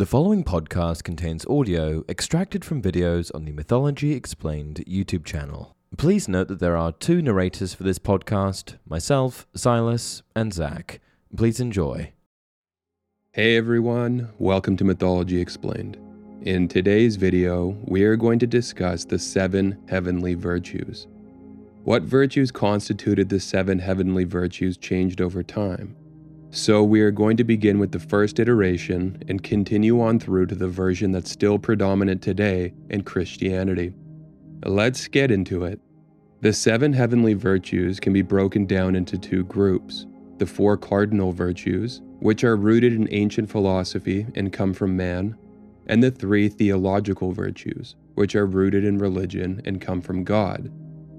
The following podcast contains audio extracted from videos on the Mythology Explained YouTube channel. Please note that there are two narrators for this podcast myself, Silas, and Zach. Please enjoy. Hey everyone, welcome to Mythology Explained. In today's video, we are going to discuss the seven heavenly virtues. What virtues constituted the seven heavenly virtues changed over time, so we are going to begin with the first iteration and continue on through to the version that's still predominant today in Christianity. Let's get into it. The seven heavenly virtues can be broken down into two groups the four cardinal virtues, which are rooted in ancient philosophy and come from man, and the three theological virtues, which are rooted in religion and come from God.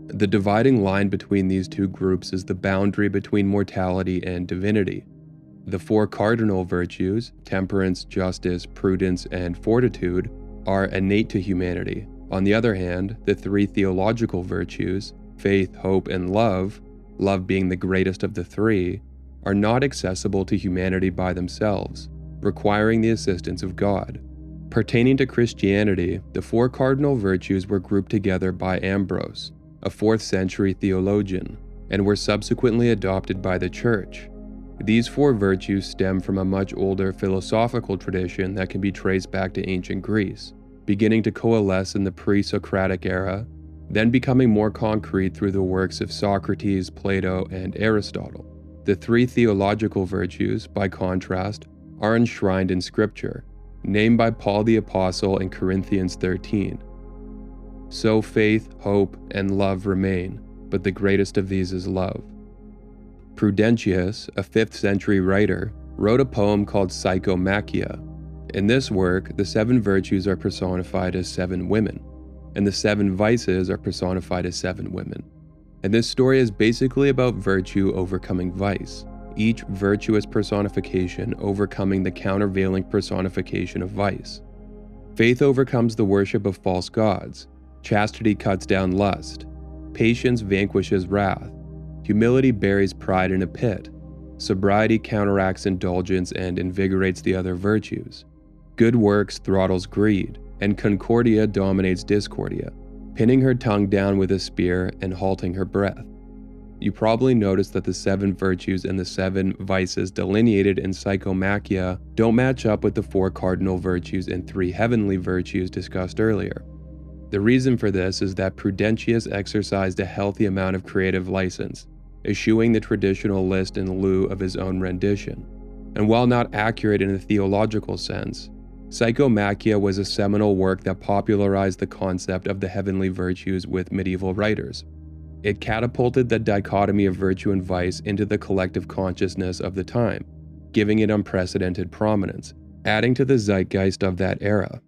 The dividing line between these two groups is the boundary between mortality and divinity. The four cardinal virtues, temperance, justice, prudence, and fortitude, are innate to humanity. On the other hand, the three theological virtues, faith, hope, and love, love being the greatest of the three, are not accessible to humanity by themselves, requiring the assistance of God. Pertaining to Christianity, the four cardinal virtues were grouped together by Ambrose, a 4th century theologian, and were subsequently adopted by the Church. These four virtues stem from a much older philosophical tradition that can be traced back to ancient Greece, beginning to coalesce in the pre Socratic era, then becoming more concrete through the works of Socrates, Plato, and Aristotle. The three theological virtues, by contrast, are enshrined in Scripture, named by Paul the Apostle in Corinthians 13. So faith, hope, and love remain, but the greatest of these is love. Prudentius, a 5th century writer, wrote a poem called Psychomachia. In this work, the seven virtues are personified as seven women, and the seven vices are personified as seven women. And this story is basically about virtue overcoming vice, each virtuous personification overcoming the countervailing personification of vice. Faith overcomes the worship of false gods, chastity cuts down lust, patience vanquishes wrath, Humility buries pride in a pit. Sobriety counteracts indulgence and invigorates the other virtues. Good works throttles greed, and Concordia dominates Discordia, pinning her tongue down with a spear and halting her breath. You probably noticed that the seven virtues and the seven vices delineated in Psychomachia don't match up with the four cardinal virtues and three heavenly virtues discussed earlier. The reason for this is that Prudentius exercised a healthy amount of creative license, eschewing the traditional list in lieu of his own rendition. And while not accurate in a theological sense, Psychomachia was a seminal work that popularized the concept of the heavenly virtues with medieval writers. It catapulted the dichotomy of virtue and vice into the collective consciousness of the time, giving it unprecedented prominence, adding to the zeitgeist of that era.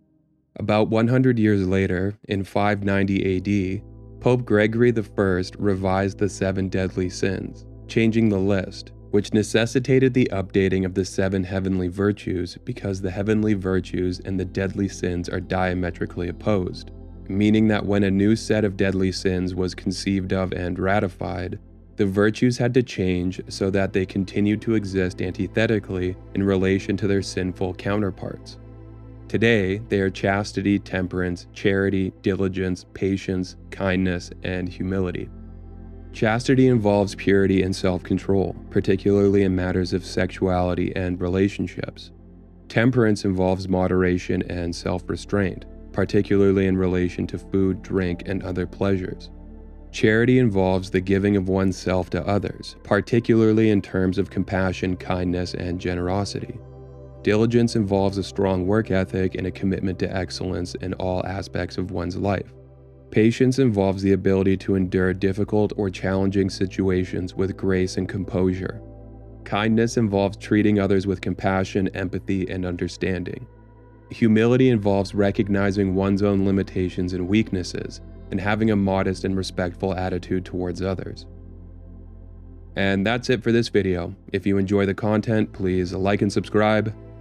About 100 years later, in 590 AD, Pope Gregory I revised the seven deadly sins, changing the list, which necessitated the updating of the seven heavenly virtues because the heavenly virtues and the deadly sins are diametrically opposed, meaning that when a new set of deadly sins was conceived of and ratified, the virtues had to change so that they continued to exist antithetically in relation to their sinful counterparts. Today, they are chastity, temperance, charity, diligence, patience, kindness, and humility. Chastity involves purity and self control, particularly in matters of sexuality and relationships. Temperance involves moderation and self restraint, particularly in relation to food, drink, and other pleasures. Charity involves the giving of oneself to others, particularly in terms of compassion, kindness, and generosity. Diligence involves a strong work ethic and a commitment to excellence in all aspects of one's life. Patience involves the ability to endure difficult or challenging situations with grace and composure. Kindness involves treating others with compassion, empathy, and understanding. Humility involves recognizing one's own limitations and weaknesses and having a modest and respectful attitude towards others. And that's it for this video. If you enjoy the content, please like and subscribe,